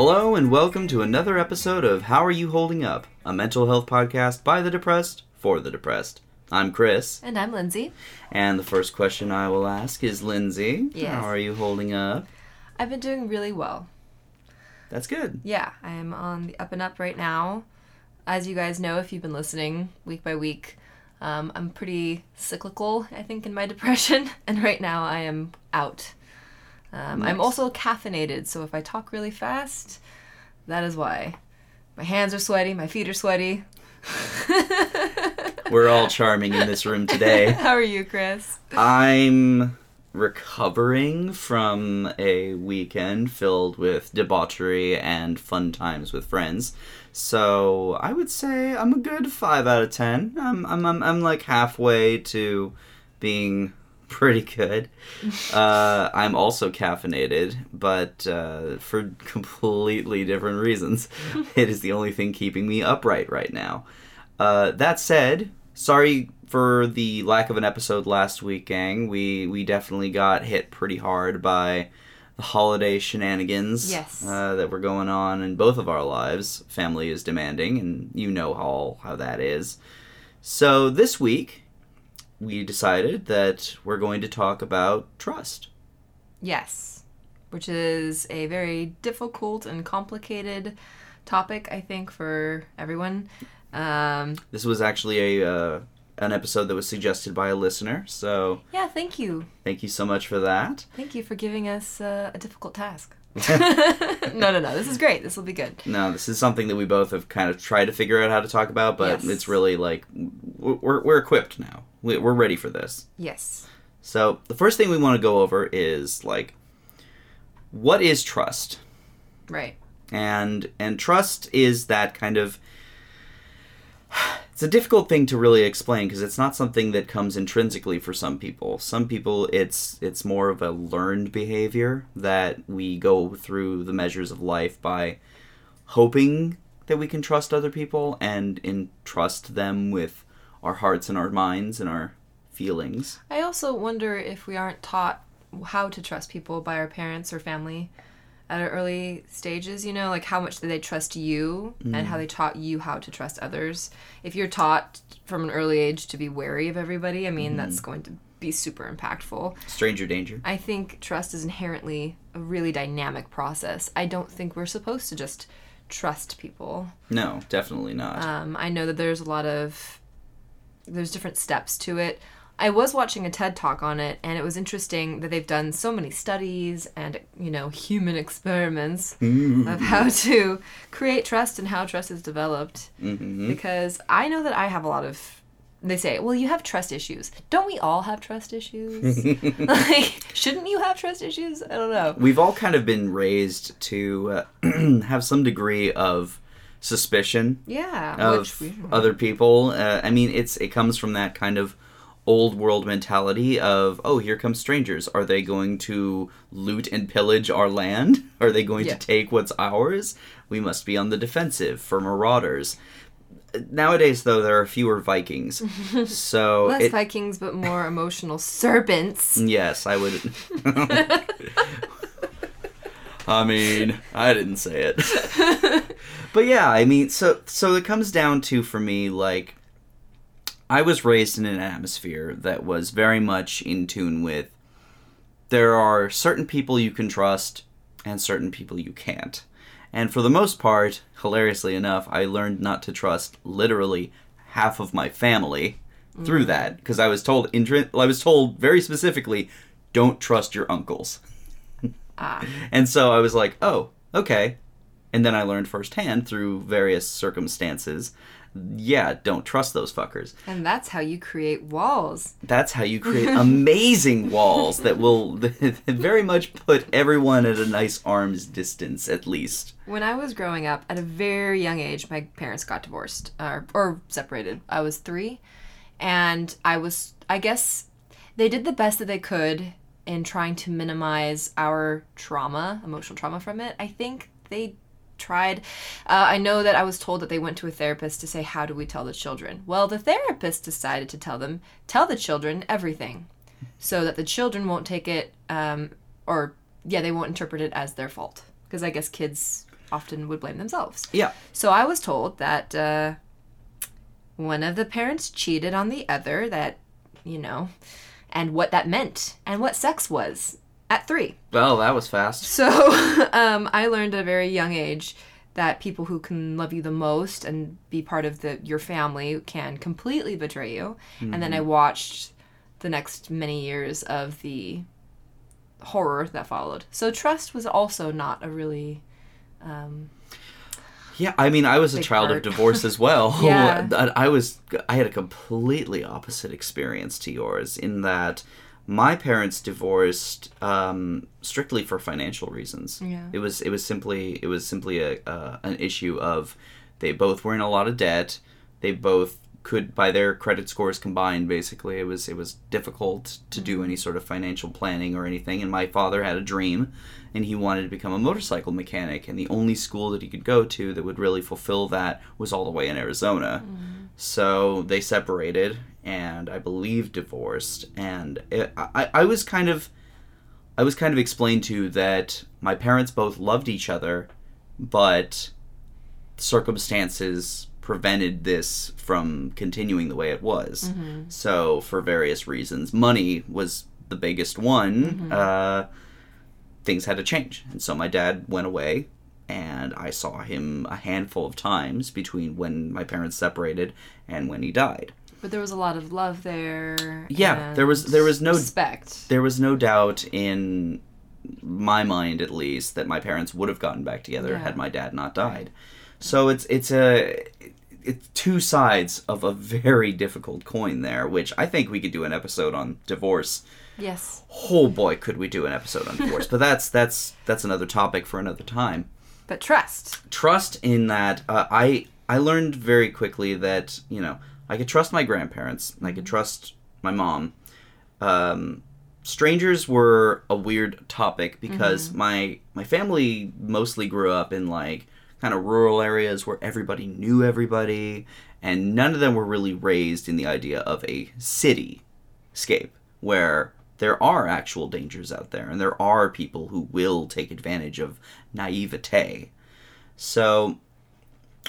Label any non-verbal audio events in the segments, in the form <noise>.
Hello and welcome to another episode of How Are You Holding Up, a mental health podcast by the depressed for the depressed. I'm Chris, And I'm Lindsay. and the first question I will ask is Lindsay. Yes. How are you holding up? I've been doing really well. That's good. Yeah, I am on the up and up right now. As you guys know, if you've been listening week by week, um, I'm pretty cyclical, I think, in my <laughs> depression. And right now I am out. Um, I'm also caffeinated, so if I talk really fast, that is why. My hands are sweaty, my feet are sweaty. <laughs> We're all charming in this room today. <laughs> How are you, Chris? I'm recovering from a weekend filled with debauchery and fun times with friends. So I would say I'm a good five out of ten. I'm I'm I'm, I'm like halfway to being pretty good. Uh, I'm also caffeinated, but uh, for completely different reasons. <laughs> it is the only thing keeping me upright right now. Uh, that said, sorry for the lack of an episode last week, gang. We we definitely got hit pretty hard by the holiday shenanigans Yes. uh, that were going on in both of our lives. Family is demanding, and you know how how that is. So this week, we decided that we're going to talk about trust. Yes, which is a very difficult and complicated topic, I think, for everyone. Um, This was actually a uh, an episode that was suggested by a listener, so yeah, thank you. thank you so much for that. Thank you for giving us uh, a difficult task. <laughs> no, no, no. This is great. This will be good. No, this is something that we both have kind of tried to figure out how to talk about, but Yes. it's really like we're, we're equipped now. We- We're ready for this. Yes. So the first thing we want to go over is like, what is trust? Right. and and trust is that kind of it's a difficult thing to really explain because it's not something that comes intrinsically for some people. Some people it's it's more of a learned behavior that we go through the measures of life by hoping that we can trust other people and entrust them with our hearts and our minds and our feelings. I also wonder if we aren't taught how to trust people by our parents or family at early stages, you know, like how much do they trust you and how they taught you how to trust others. If you're taught from an early age to be wary of everybody, I mean, that's going to be super impactful. stranger danger I think trust is inherently a really dynamic process. I don't think we're supposed to just trust people. no definitely not Um, I know that there's a lot of there's different steps to it. I was watching a TED talk on it, and it was interesting that they've done so many studies and you know human experiments of how to create trust and how trust is developed. hmm Because I know that I have a lot of. They say, "Well, you have trust issues. Don't we all have trust issues? <laughs> like, shouldn't you have trust issues? I don't know." we've all kind of been raised to uh, <clears throat> have some degree of suspicion Yeah, of which we, other people. Uh, I mean, it's it comes from that kind of old world mentality of oh, here come strangers. Are they going to loot and pillage our land? <laughs> Are they going Yeah. to take what's ours? We must be on the defensive for marauders. Nowadays, though, there are fewer Vikings, <laughs> so less it, Vikings, but more emotional serpents. Yes, I would. <laughs> I mean, I didn't say it. but yeah, I mean, so so it comes down to for me like I was raised in an atmosphere that was very much in tune with there are certain people you can trust and certain people you can't. And for the most part, hilariously enough, I learned not to trust literally half of my family through that because I was told intri- I was told very specifically don't trust your uncles. <laughs> Ah. And so I was like, "Oh, okay." And then I learned firsthand through various circumstances, yeah, don't trust those fuckers. And that's how you create walls. That's how you create <laughs> amazing walls that will <laughs> very much put everyone at a nice arm's distance, at least. When I was growing up, at a very young age, my parents got divorced or, or separated. I was three. And I was, I guess, they did the best that they could in trying to minimize our trauma, emotional trauma from it. I think they tried. Uh, I know that I was told that they went to a therapist to say, How do we tell the children? Well, the therapist decided to tell them, Tell the children everything so that the children won't take it, um, or, yeah, they won't interpret it as their fault. Because I guess kids often would blame themselves. Yeah. So I was told that uh, one of the parents cheated on the other, that, you know, and what that meant and what sex was at three. Well, that was fast. So <laughs> um, I learned at a very young age that people who can love you the most and be part of the your family can completely betray you. And then I watched the next many years of the horror that followed. So trust was also not a really um, Yeah, I mean, I was a child part. of divorce as well. <laughs> <laughs> Yeah. I I was I had a completely opposite experience to yours in that my parents divorced um, strictly for financial reasons. Yeah. It was it was simply it was simply a uh, an issue of they both were in a lot of debt. They both could by their credit scores combined basically it was it was difficult to do any sort of financial planning or anything and my father had a dream and he wanted to become a motorcycle mechanic and the only school that he could go to that would really fulfill that was all the way in Arizona. So they separated and I believe divorced and it, I I was kind of I was kind of explained to that my parents both loved each other but circumstances prevented this from continuing the way it was. So, for various reasons, money was the biggest one. Uh, things had to change. And so, my dad went away, and I saw him a handful of times between when my parents separated and when he died. But there was a lot of love there. Yeah, there was- there was no- respect. There was no doubt in my mind, at least, that my parents would have gotten back together Yeah. had my dad not died. So it's it's a it's two sides of a very difficult coin there, which I think we could do an episode on divorce. Yes. Oh boy, could we do an episode on divorce? but that's that's that's another topic for another time. But trust. Trust in that uh, I I learned very quickly that you know I could trust my grandparents, I could trust my mom. Um, strangers were a weird topic because my my family mostly grew up in like kind of rural areas where everybody knew everybody and none of them were really raised in the idea of a city scape where there are actual dangers out there and there are people who will take advantage of naivete. So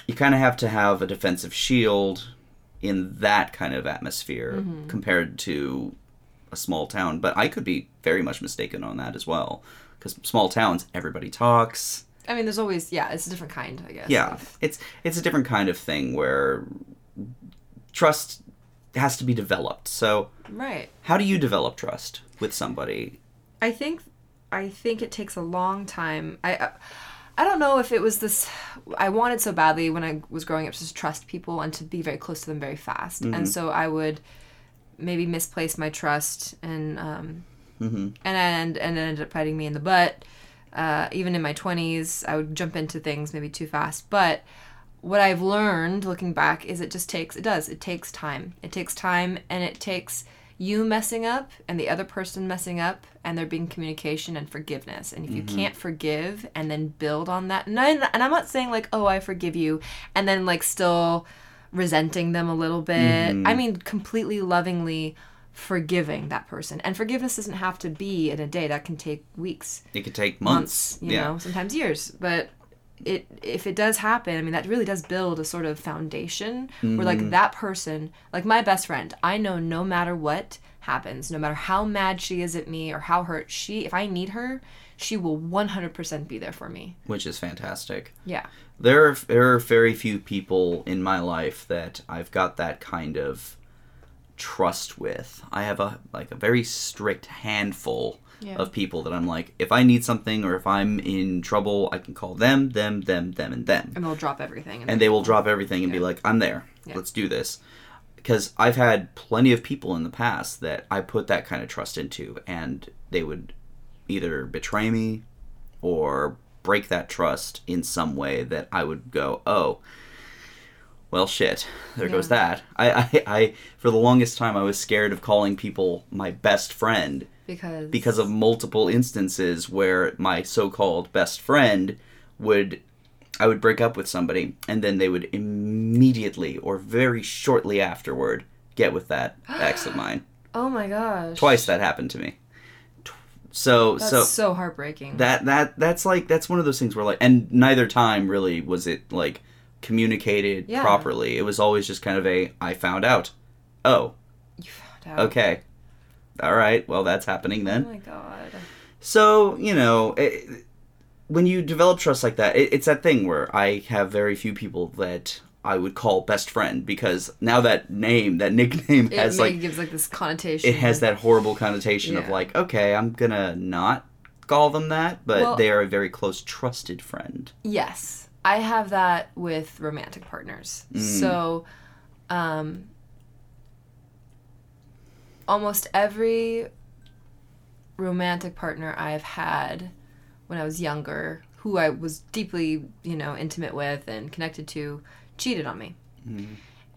you kind of have to have a defensive shield in that kind of atmosphere mm-hmm. compared to a small town. But I could be very much mistaken on that as well. Because small towns, everybody talks. I mean, there's always yeah, it's a different kind, I guess. Yeah, of- it's it's a different kind of thing where trust has to be developed. So Right. how do you develop trust with somebody? I think I think it takes a long time. I I- I don't know if it was this I wanted so badly when I was growing up to just trust people and to be very close to them very fast. And so I would maybe misplace my trust and um Mhm. and and and it ended up biting me in the butt. Uh, even in my 20s, I would jump into things maybe too fast. But what I've learned looking back is it just takes, it does, it takes time. It takes time and it takes you messing up and the other person messing up and there being communication and forgiveness. And if you mm-hmm. can't forgive and then build on that, and, I, and I'm not saying like, oh, I forgive you, and then like still resenting them a little bit. I mm-hmm. mean, completely lovingly forgiving that person. And forgiveness doesn't have to be in a day, that can take weeks It could take months, months. you know, sometimes years. But it if it does happen, I mean that really does build a sort of foundation where Mm-hmm. like that person, like my best friend, I know no matter what happens, no matter how mad she is at me or how hurt she if I need her, she will 100% be there for me. which is fantastic. Yeah. There are, there are very few people in my life that I've got that kind of trust with. I have a like a very strict handful Yeah. of people that I'm like, if I need something or if I'm in trouble, I can call them, them, them, them, and them, And they'll drop everything and they will drop everything and be like, I'm there. Yeah. Let's do this. Because I've had plenty of people in the past that I put that kind of trust into, and they would either betray me or break that trust in some way that I would go, oh, well, shit, there goes that. I, <laughs> I, I, for the longest time, I was scared of calling people my best friend because because of multiple instances where my so-called best friend would I would break up with somebody and then they would immediately or very shortly afterward get with that ex of <gasps> mine. Oh my gosh. Twice that happened to me. So That's so so, heartbreaking. that that that's like that's one of those things where like and neither time really was it like communicated Yeah. properly. It was always just kind of a I found out. Oh, you found out. okay. All right. Well, that's happening then. Oh my god. So, you know, it, when you develop trust like that, it, it's that thing where I have very few people that I would call best friend because now that name, that <laughs> nickname It has maybe like gives like this connotation. it has that horrible connotation of like, okay, I'm going to not call them that, but Well- they are a very close trusted friend. Yes. I have that with romantic partners. Mm. So, um, almost every romantic partner I've had when I was younger, who I was deeply, you know, intimate with and connected to, cheated on me. Mm.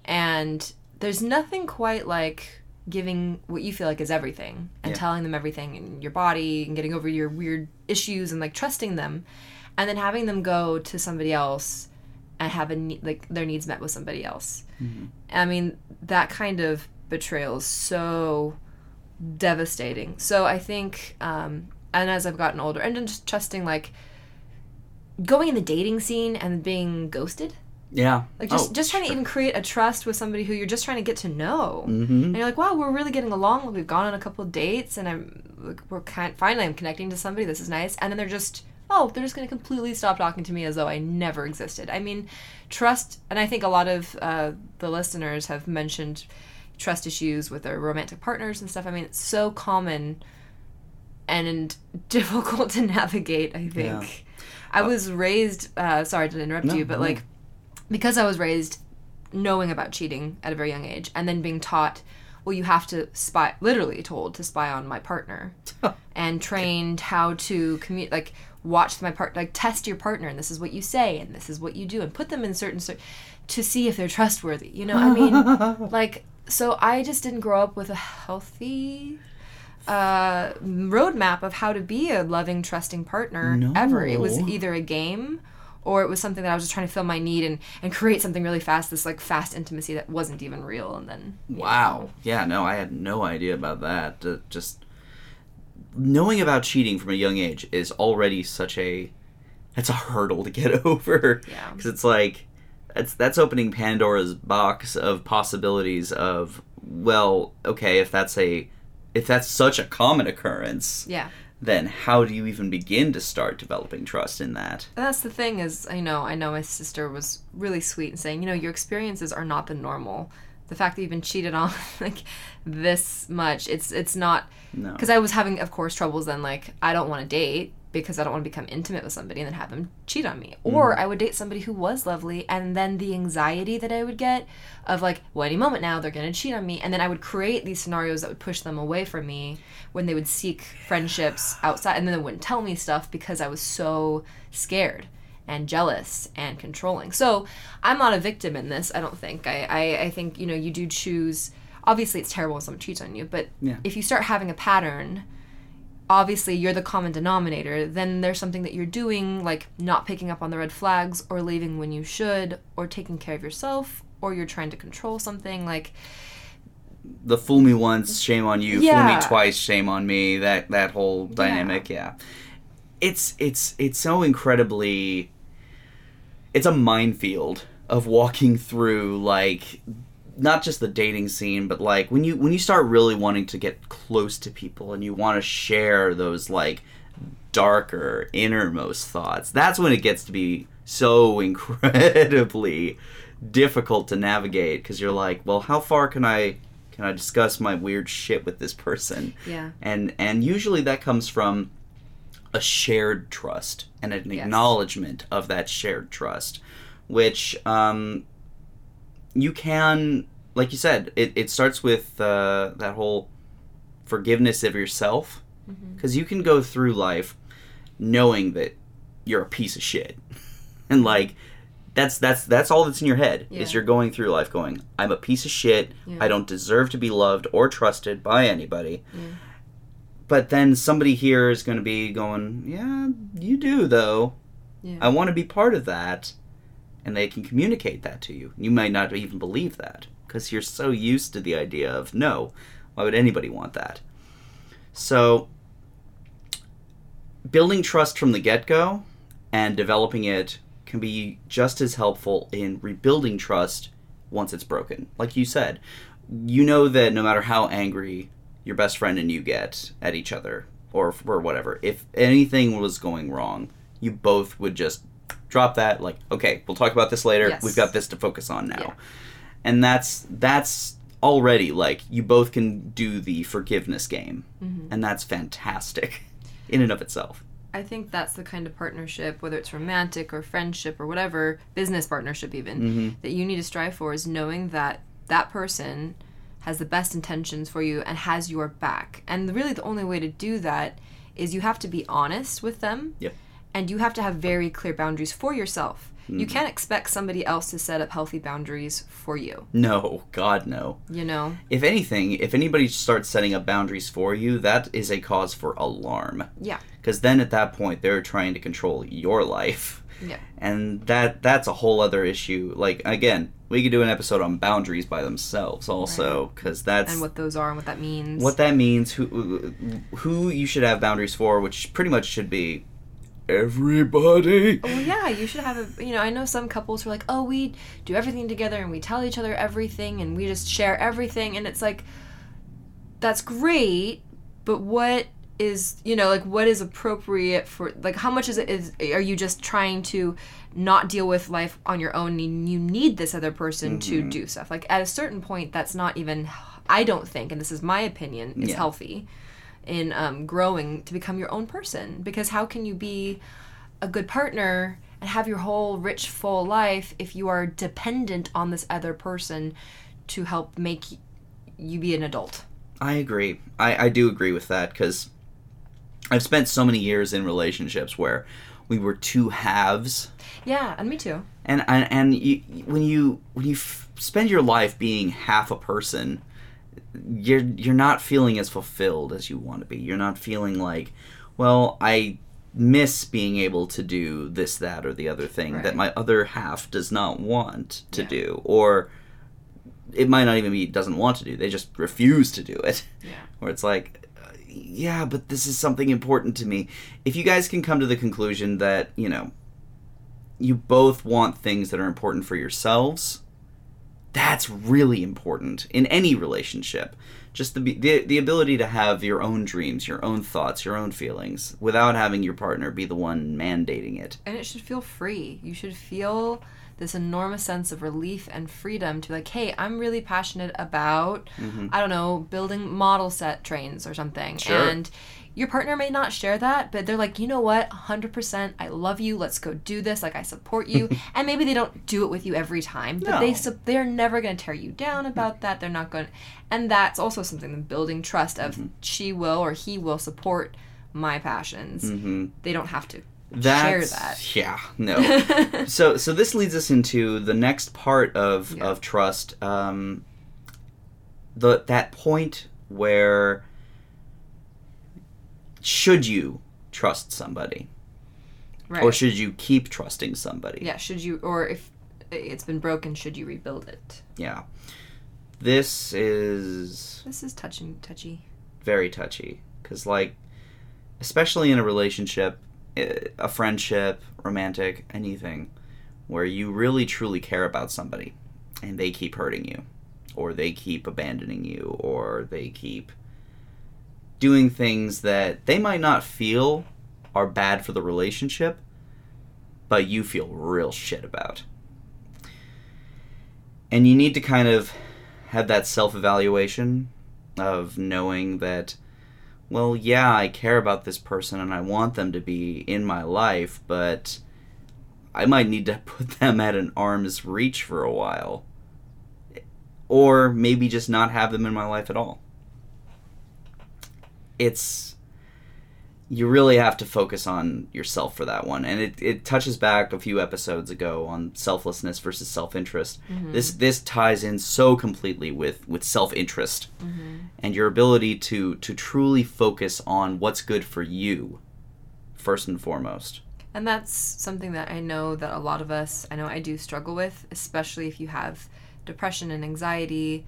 And there's nothing quite like giving what you feel like is everything and Yeah. telling them everything in your body and getting over your weird issues and like trusting them and then having them go to somebody else and have a ne- like their needs met with somebody else. I mean, that kind of betrayal is so devastating. So I think, um, and as I've gotten older, and just trusting like going in the dating scene and being ghosted. Yeah. Like just Oh, just trying to even create a trust with somebody who you're just trying to get to know. Mhm. And you're like, wow, we're really getting along. We've gone on a couple of dates, and I'm like, we're kind finally I'm connecting to somebody. This is nice. And then they're just oh, they're just going to completely stop talking to me as though I never existed. I mean, trust, and I think a lot of uh, the listeners have mentioned trust issues with their romantic partners and stuff. I mean, it's so common and <laughs> difficult to navigate. I think. I was raised. Uh, sorry to interrupt No, you, but no. like because I was raised knowing about cheating at a very young age and then being taught well you have to spy literally told to spy on my partner <laughs> and trained how to commu- like watch my part like test your partner and this is what you say and this is what you do and put them in certain cer- to see if they're trustworthy you know i mean <laughs> like so i just didn't grow up with a healthy uh roadmap of how to be a loving trusting partner ever it was either a game or it was something that I was just trying to fill my need and, and create something really fast, this like fast intimacy that wasn't even real. And then Wow. Yeah, no, I had no idea about that. Uh, just knowing about cheating from a young age is already such a It's a hurdle to get <laughs> over. Yeah. Cuz it's like that's that's opening Pandora's box of possibilities of well, okay, if that's a if that's such a common occurrence, yeah, then how do you even begin to start developing trust in that? That's the thing is I know I know my sister was really sweet in saying you know your experiences are not the normal. The fact that you've been cheated on <laughs> like this much, it's it's not No. because I was having of course troubles then like I don't want to date because I don't want to become intimate with somebody and then have them cheat on me. Or mm. I would date somebody who was lovely and then the anxiety that I would get of like, well any moment now they're going to cheat on me and then I would create these scenarios that would push them away from me when they would seek friendships outside and then they wouldn't tell me stuff because I was so scared and jealous and controlling. So I'm not a victim in this, I don't think. I, I, I think, you know, you do choose obviously it's terrible when someone cheats on you, but Yeah. if you start having a pattern obviously you're the common denominator then there's something that you're doing like not picking up on the red flags or leaving when you should or taking care of yourself or you're trying to control something like the fool me once, shame on you. Fool me twice, shame on me. That that whole dynamic, yeah. It's it's it's so incredibly. It's a minefield of walking through like not just the dating scene, but like when you when you start really wanting to get close to people and you want to share those like darker innermost thoughts. That's when it gets to be so <laughs> incredibly difficult to navigate because you're like, well, how far can I can I discuss my weird shit with this person? yeah And and usually that comes from a shared trust and an Yes. acknowledgement of that shared trust, which um, you can, like you said, it, it starts with uh, that whole forgiveness of yourself. Because you can go through life knowing that you're a piece of shit. <laughs> And like that's that's that's all that's in your head is you're going through life going i'm a piece of shit. Yeah. i don't deserve to be loved or trusted by anybody. Yeah. but then somebody here is going to be going yeah you do though. Yeah. I want to be part of that and they can communicate that to you you might not even believe that because you're so used to the idea of no why would anybody want that so building trust from the get-go and developing it can be just as helpful in rebuilding trust once it's broken. Like you said, you know that no matter how angry your best friend and you get at each other or or whatever, if anything was going wrong, you both would just drop that like, okay, we'll talk about this later. Yes. We've got this to focus on now. Yeah. And that's that's already like you both can do the forgiveness game. And that's fantastic <laughs> in and of itself. I think that's the kind of partnership, whether it's romantic or friendship or whatever, business partnership even, Mm-hmm. that you need to strive for is knowing that that person has the best intentions for you and has your back. And really, the only way to do that is you have to be honest with them. Yep. And you have to have very clear boundaries for yourself. Mm-hmm. You can't expect somebody else to set up healthy boundaries for you, No, God no. you know? If anything, if anybody starts setting up boundaries for you, that is a cause for alarm. Yeah. Because then at that point, they're trying to control your life. Yeah. And that that's a whole other issue. Like again, we could do an episode on boundaries by themselves also, because that's And what those are and what that means. what that means. Who who you should have boundaries for, which pretty much should be everybody. Well, yeah, you should have a. You know, I know some couples who are like, oh, we do everything together and we tell each other everything and we just share everything. And it's like, that's great, but what is, you know, like what is appropriate for, like, how much is it, is, are you just trying to not deal with life on your own and you need this other person to mm-hmm. do stuff? Like, at a certain point, that's not even, I don't think, and this is my opinion, is Yeah. healthy in um, growing to become your own person. Because how can you be a good partner and have your whole rich full life if you are dependent on this other person to help make you be an adult? I agree. I, I do agree with that because I've spent so many years in relationships where we were two halves, yeah and me too. And and, and you, when you when you f- spend your life being half a person, you're you're not feeling as fulfilled as you want to be. You're not feeling like, well, I miss being able to do this, that, or the other thing that my other half does not want to Yeah. do, or it might not even be doesn't want to do. They just refuse to do it. yeah <laughs> where it's like yeah but this is something important to me if you guys can come to the conclusion that you know you both want things that are important for yourselves that's really important in any relationship. Just the, the the ability to have your own dreams your own thoughts your own feelings without having your partner be the one mandating it. And it should feel free. You should feel this enormous sense of relief and freedom to be like hey i'm really passionate about mm-hmm. i don't know building model set trains or something. Sure. and your partner may not share that but they're like you know what 100% i love you let's go do this like i support you <laughs> and maybe they don't do it with you every time but they No. su- they're never going to tear you down about that they're not going and that's also something building trust of she will or he will support my passions mm-hmm. they don't have to That's, share that Yeah, no. <laughs> so so this leads us into the next part of Yeah. of trust. Um, the that point where should you trust somebody right or should you keep trusting somebody? Yeah, should you, or if it's been broken, should you rebuild it? Yeah. This is This is touching, touchy. very touchy because like especially in a relationship eh, a friendship romantic anything where you really truly care about somebody and they keep hurting you or they keep abandoning you or they keep doing things that they might not feel are bad for the relationship but you feel real shit about. And you need to kind of have that self-evaluation of knowing that well yeah i care about this person and i want them to be in my life but i might need to <laughs> put them at an arm's reach for a while or maybe just not have them in my life at all it's you really have to focus on yourself for that one. And it, it touches back a few episodes ago on selflessness versus self-interest. Mm-hmm. This this ties in so completely with with self-interest mm-hmm. and your ability to to truly focus on what's good for you first and foremost. And that's something that I know that a lot of us, I know I do struggle with, especially if you have depression and anxiety.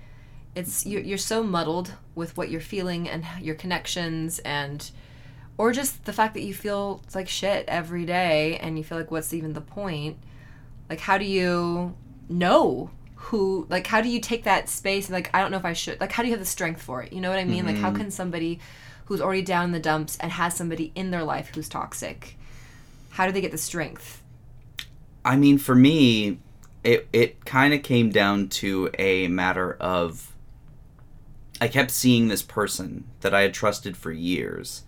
It's you're, you're so muddled with what you're feeling and your connections and or just the fact that you feel like shit every day and you feel like what's even the point? Like how do you know who like how do you take that space? And like i don't know if i should like how do you have the strength for it? You know what i mean? Like how mm-hmm. can somebody who's already down in the dumps and has somebody in their life who's toxic how do they get the strength? I mean, for me, it it kind of came down to a matter of I kept seeing this person that I had trusted for years,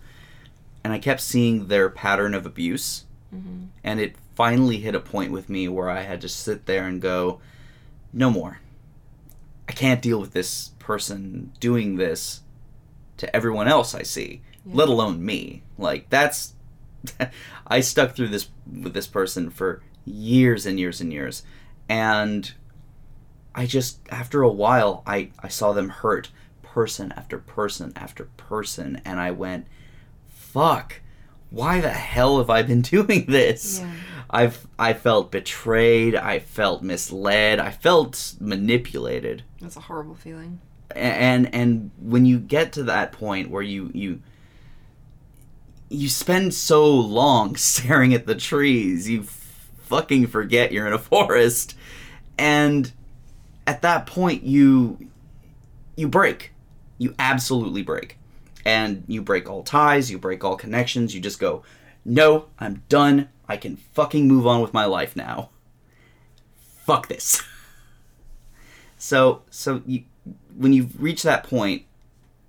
and I kept seeing their pattern of abuse, mm-hmm. and it finally hit a point with me where I had to sit there and go, no more. I can't deal with this person doing this to everyone else I see, let alone me. Like that's <laughs> I stuck through this with this person for years and years and years. And I just after a while I I saw them hurt person after person after person and I went fuck why the hell have I been <laughs> doing this? Yeah. I've I felt betrayed, I felt misled, I felt manipulated that's a horrible feeling and and when you get to that point where you you you spend so long <laughs> staring at the trees you f- fucking forget you're in a <laughs> forest and at that point you you break you absolutely break. And you break all ties you break all connections you just go no i'm done. I can fucking move on with my life now. Fuck this. <laughs> So so you when you've reached that point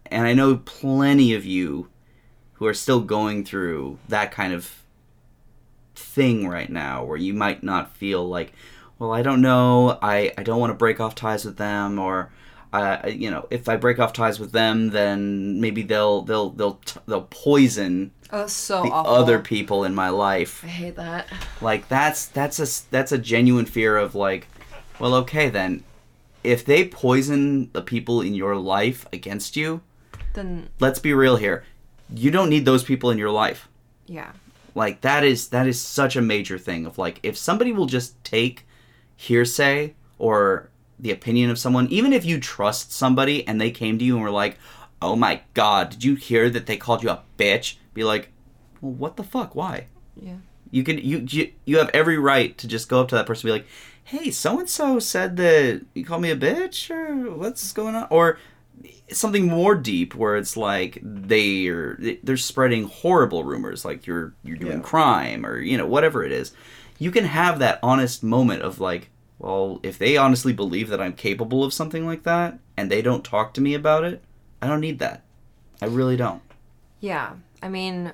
and i know plenty of you who are still going through that kind of thing right now where you might not feel like well i don't know. I, I don't want to break off ties with them or uh, you know if i break off ties with them then maybe they'll they'll they'll t- they'll poison oh so the awful. other people in my life. I hate that. Like that's that's a that's a genuine fear of like well okay then. If they poison the people in your life against you then let's be real here. You don't need those people in your life. Yeah. Like that is that is such a major thing of like if somebody will just take hearsay or the opinion of someone even if you trust somebody and they came to you and were like oh my god did you hear that they called you a bitch? Be like well what the fuck? Why? Yeah. You can you you, you have every right to just go up to that person and be like hey so and so said that you called me a bitch or what's going on? Or something more deep where it's like they're they're spreading horrible rumors like you're you're doing Yeah. crime or you know whatever it is. You can have that honest moment of like well if they honestly believe that i'm capable of something like that and they don't talk to me about it i don't need that i really don't Yeah, I mean,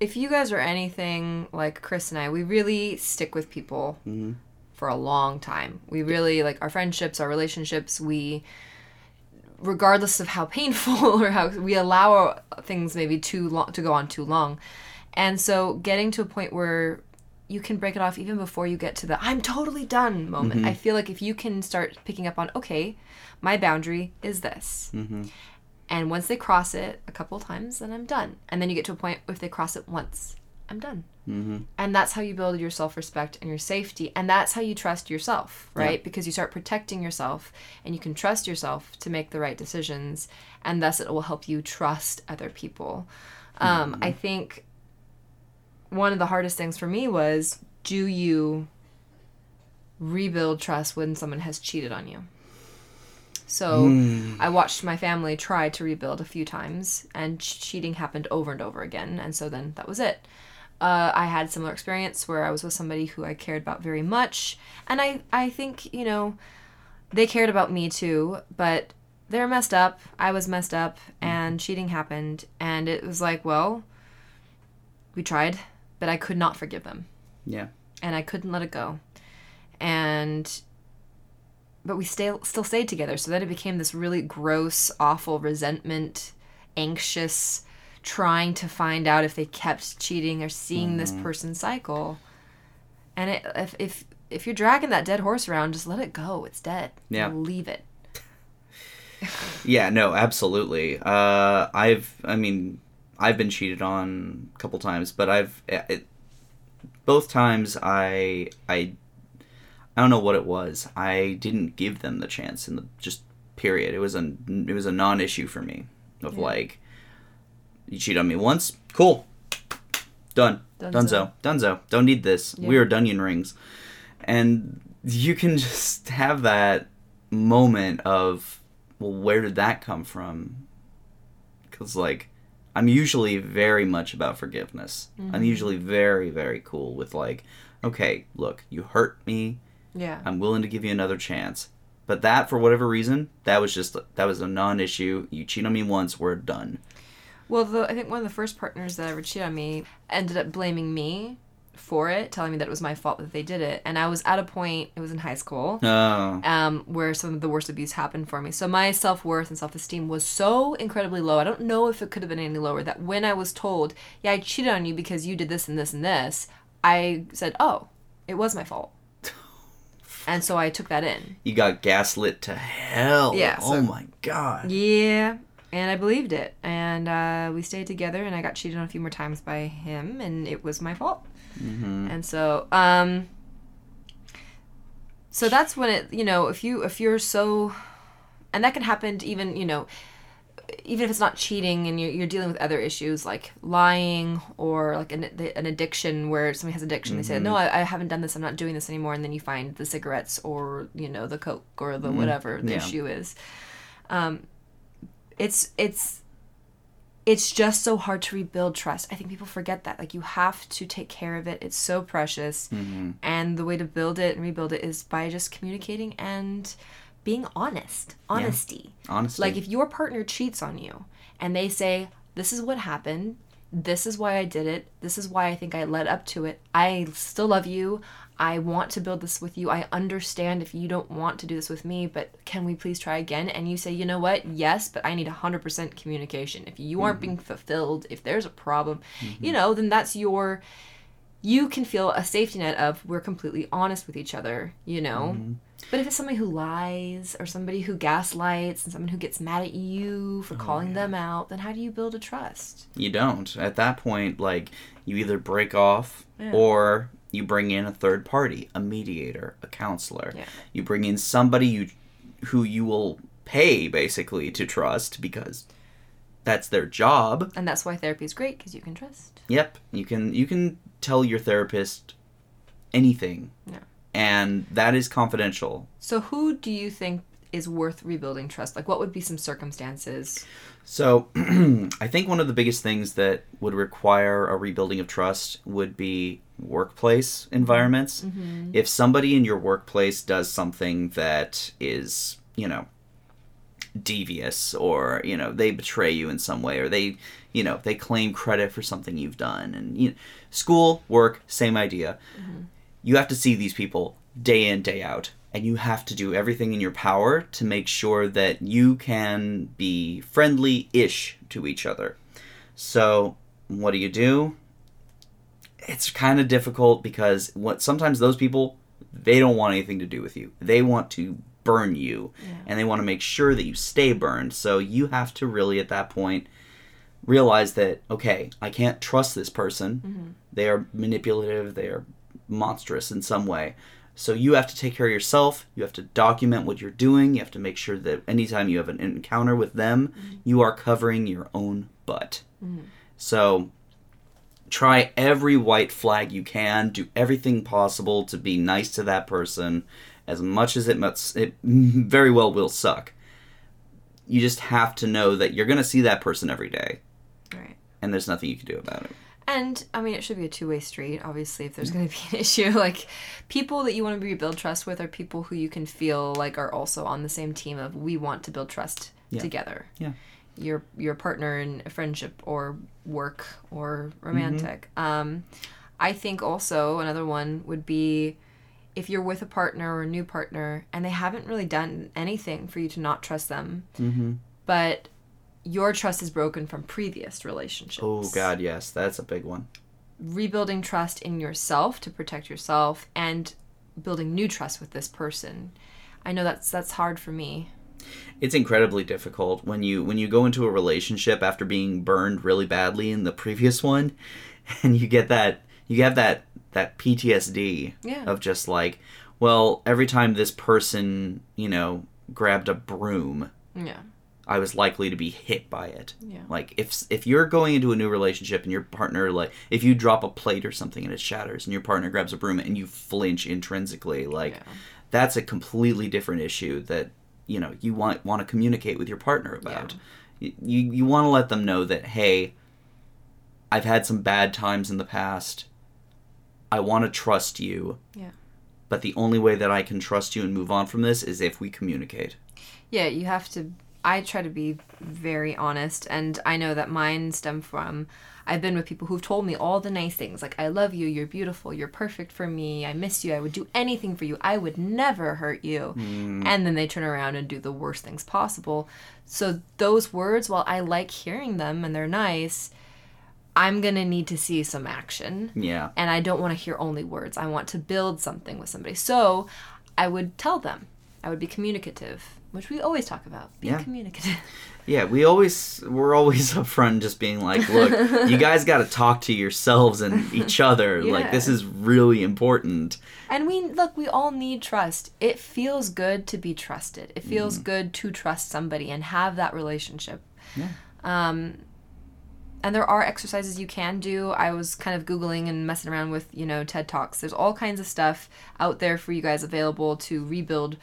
if you guys are anything like Chris and I, we really stick with people Mhm. for a long time. We really like our friendships, our relationships. We, regardless of how <laughs> painful or how we allow things maybe too long to go on too long, and so getting to a point where you can break it off even before you get to the I'm totally done moment. I feel like if you can start picking up on okay, my boundary is this. And once they cross it a couple times, then I'm done. And then you get to a point if they cross it once, I'm done. Mm-hmm. And that's how you build your self respect and your safety. And that's how you trust yourself, right? Because you start protecting yourself and you can trust yourself to make the right decisions. And thus it will help you trust other people. Um, I think one of the hardest things for me was do you rebuild trust when someone has cheated on you? So I watched my family try to rebuild a few times, and cheating happened over and over again. And so then that was it. Uh, I had similar experience where I was with somebody who I cared about very much, and I I think you know they cared about me too, but they're messed up. I was messed up, and cheating happened, and it was like, well, we tried, but I could not forgive them yeah and I couldn't let it go. And but we stay, still stayed together, so then it became this really gross, awful resentment, anxious, trying to find out if they kept cheating or seeing this person cycle. And it, if if if you're dragging that dead horse around, just let it go. It's dead. Yeah. leave it. <laughs> Yeah, no, absolutely. Uh, I've, I mean, I've been cheated on a couple times, but I've, it, both times I, I, I don't know what it was. I didn't give them the chance in the just period. It was a, it was a non-issue for me of Yeah. like, You cheat on me once, cool. Done. Dunzo. Dunzo. Dunzo. Don't need this. Yeah. We are Dunyan rings. And you can <laughs> just have that moment of, well, where did that come from? Because, like, I'm usually very much about forgiveness. Mm-hmm. I'm usually very, very cool with, like, okay, look, you hurt me. Yeah. I'm willing to give you another chance. But that, for whatever reason, that was just, that was a non issue. You cheat on me once, we're done. Well, the, I think one of the first partners that ever cheated on me ended up blaming me for it, telling me that it was my fault that they did it. And I was at a point, it was in high school, Oh. um, where some of the worst abuse happened for me. So my self worth and self esteem was so incredibly low. I don't know if it could have been any lower. That when I was told, yeah, I cheated on you because you did this and this and this, I said, oh, it was my fault. <laughs> And so I took that in. You got gaslit to hell. Yeah, Oh my god. Yeah, and I believed it. And uh, we stayed together, and I got cheated on a few more times by him, and it was my fault. Mm-hmm. And so, um, so that's when it, you know, if you if you're so, and that can happen to even you know, even if it's not cheating and you're, you're dealing with other issues like lying or like an, an addiction where somebody has addiction they say no I, I haven't done this. I'm not doing this anymore. And then you find the cigarettes or you know the coke or the whatever the Yeah. issue is. Um, it's it's it's just so hard to rebuild trust. I think people forget that like you have to take care of it. It's so precious. Mm-hmm. and the way to build it and rebuild it is by just communicating and being honest honesty. Honestly. like if your partner cheats on you and they say, This is what happened, this is why I did it, this is why I think I led up to it. I still love you. I want to build this with you. I understand if you don't want to do this with me, but can we please try again? And you say, you know what? Yes, but I need 100% communication. If you aren't mm-hmm. being fulfilled, if there's a problem, you mm-hmm. know, then that's your. You can feel a safety net of we're completely honest with each other, you know? Mm-hmm. But if it's somebody who lies or somebody who gaslights and someone who gets mad at you for oh, calling them out, then how do you build a trust? you don't. At that point, like, you either break off Yeah. or you bring in a third party, a mediator, a counselor. Yeah. You bring in somebody you who you will pay basically to trust because that's their job. And that's why therapy is great because you can trust. Yep, you can you can tell your therapist anything. Yeah. And that is confidential. So, who do you think is worth rebuilding trust? Like, what would be some circumstances? So, <clears throat> I think one of the biggest things that would require a rebuilding of trust would be workplace environments. Mm-hmm. If somebody in your workplace does something that is, you know, devious or, you know, they betray you in some way or they, you know, they claim credit for something you've done and you know, school, work, same idea. Mm-hmm. You have to see these people day in, day out and you have to do everything in your power to make sure that you can be friendly ish to each other. So, what do you do? It's kind of difficult because what sometimes those people they don't want anything to do with you. They want to burn you and they want to make sure that you stay burned. So, you have to really at that point realize that okay, I can't trust this person. Mm-hmm. They are manipulative, they are monstrous in some way. So you have to take care of yourself. You have to document what you're doing. You have to make sure that anytime you have an encounter with them, mm-hmm. you are covering your own butt. Mm-hmm. So try every white flag you can. Do everything possible to be nice to that person, as much as it must. It <laughs> very well will suck. You just have to know that you're going to see that person every day, Right. and there's nothing you can do about it. And I mean, it should be a two way street, obviously, if there's going to be an <laughs> issue. Like, people that you want to rebuild trust with are people who you can feel like are also on the same team of we want to build trust Yeah. together. Yeah. Your, your partner in a friendship or work or romantic. Um, I think also another one would be if you're with a partner or a new partner and they haven't really done anything for you to not trust them, Mm-hmm. but your trust is broken from previous relationships Oh God, yes, that's a big one. rebuilding trust in yourself to protect yourself and building new trust with this person. I know that's that's hard for me. It's incredibly difficult when you when you go into a relationship after being burned really badly in the previous one, <laughs> and you get that you have that that PTSD Yeah. of just like, well, every time this person you know grabbed a broom, Yeah. I was likely to be hit by it. Yeah. Like if if you're going into a new relationship and your partner like if you drop a plate or something and it shatters and your partner grabs a broom and you flinch intrinsically, like Yeah. that's a completely different issue that you know you want want to communicate with your partner about. You you, you want to let them know that hey, I've had some bad times in the past. I want to trust you. Yeah. But the only way that I can trust you and move on from this is if we communicate. Yeah, you have to. I try to be very honest, and I know that mine stem from. I've been with people who've told me all the nice things, like "I love you, you're beautiful, you're perfect for me, I miss you, I would do anything for you, I would never hurt you," mm. and then they turn around and do the worst things possible. So those words, while I like hearing them and they're nice, I'm gonna need to see some action Yeah. and I don't want to hear only words. I want to build something with somebody. So I would tell them. I would be communicative, which we always talk about. Being Yeah. communicative. <laughs> Yeah, we always we're always <laughs> upfront just being like, look, you guys <laughs> got to talk to yourselves and each other. Like this is really important. And we look, we all need trust. It feels good to be trusted. It feels good to trust somebody and have that relationship. Yeah. Um and there are exercises you can do. I was kind of googling and messing around with, you know, TED Talks. There's all kinds of stuff out there for you guys available to rebuild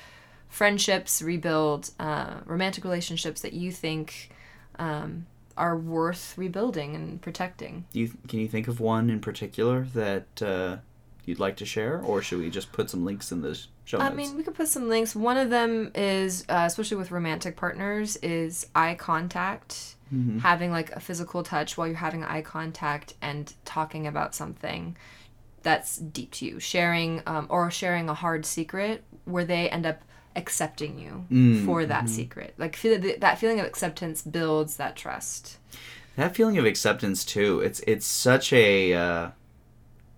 friendships, rebuild uh, romantic relationships that you think um, are worth rebuilding and protecting. Do you can you think of one in particular that uh, you'd like to share, or should we just put some links in the show notes? I mean, we could put some links. One of them is, uh, especially with romantic partners, is eye contact. Mm-hmm. Having like a physical touch while you're having eye contact and talking about something that's deep to you. Sharing um, or sharing a hard secret where they end up accepting you Mm, for that mm-hmm. secret. Like feel, that feeling of acceptance builds that trust. that feeling of acceptance too. It's it's such a uh,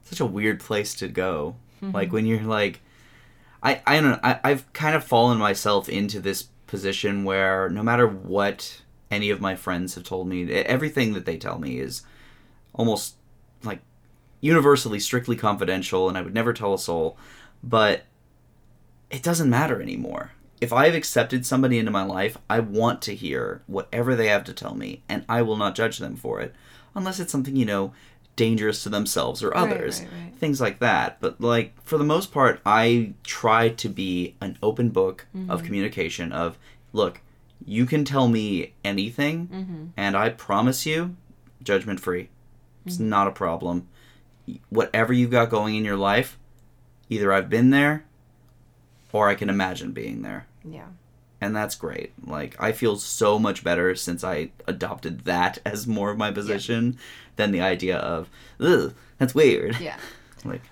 such a weird place to go. Like when you're like, I I don't know. I, I've kind of fallen myself into this position where no matter what any of my friends have told me, everything that they tell me is almost like universally strictly confidential, and I would never tell a soul. But it doesn't matter anymore. If I've accepted somebody into my life, I want to hear whatever they have to tell me, and I will not judge them for it, unless it's something you know dangerous to themselves or Right, others, right, right. things like that. But like for the most part, I try to be an open book Mm-hmm. of communication. Of look, you can tell me anything, Mm-hmm. and I promise you, judgment free. It's Mm-hmm. not a problem. Whatever you've got going in your life, either I've been there or I can imagine being there. Yeah. And that's great. Like I feel so much better since I adopted that <laughs> as more of my position than the idea of, ugh, that's weird. Yeah. <laughs> Like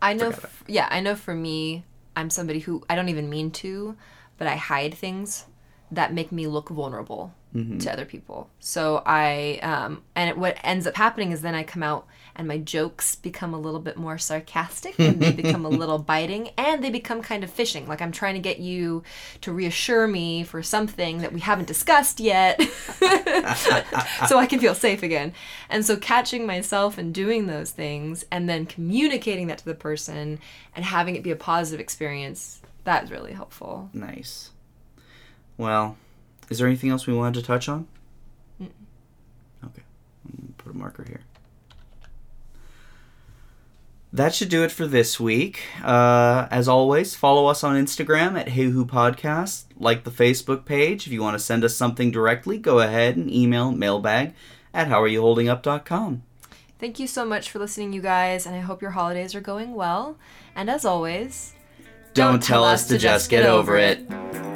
I know, f- yeah, I know for me, I'm somebody who I don't even mean to, but I hide things that make me look vulnerable to other people. So I, um, and it, what ends up happening is then I come out and my jokes become a little bit more sarcastic and they become a <laughs> little biting and they become kind of fishing. Like I'm trying to get you to reassure me for something that we haven't discussed yet <laughs> so I can feel safe again. And so catching myself and doing those things and then communicating that to the person and having it be a positive experience, that's really helpful. nice. Well, is there anything else we wanted to touch on? Okay. I'm gonna Put a marker here. That should do it for this week. Uh, as always, follow us on Instagram at Hey Who Podcast. Like the Facebook page. If you want to send us something directly, go ahead and email mailbag at howareyouholdingup.com. Thank you so much for listening, you guys, and I hope your holidays are going well. And as always, Don't, tell us to just get over it.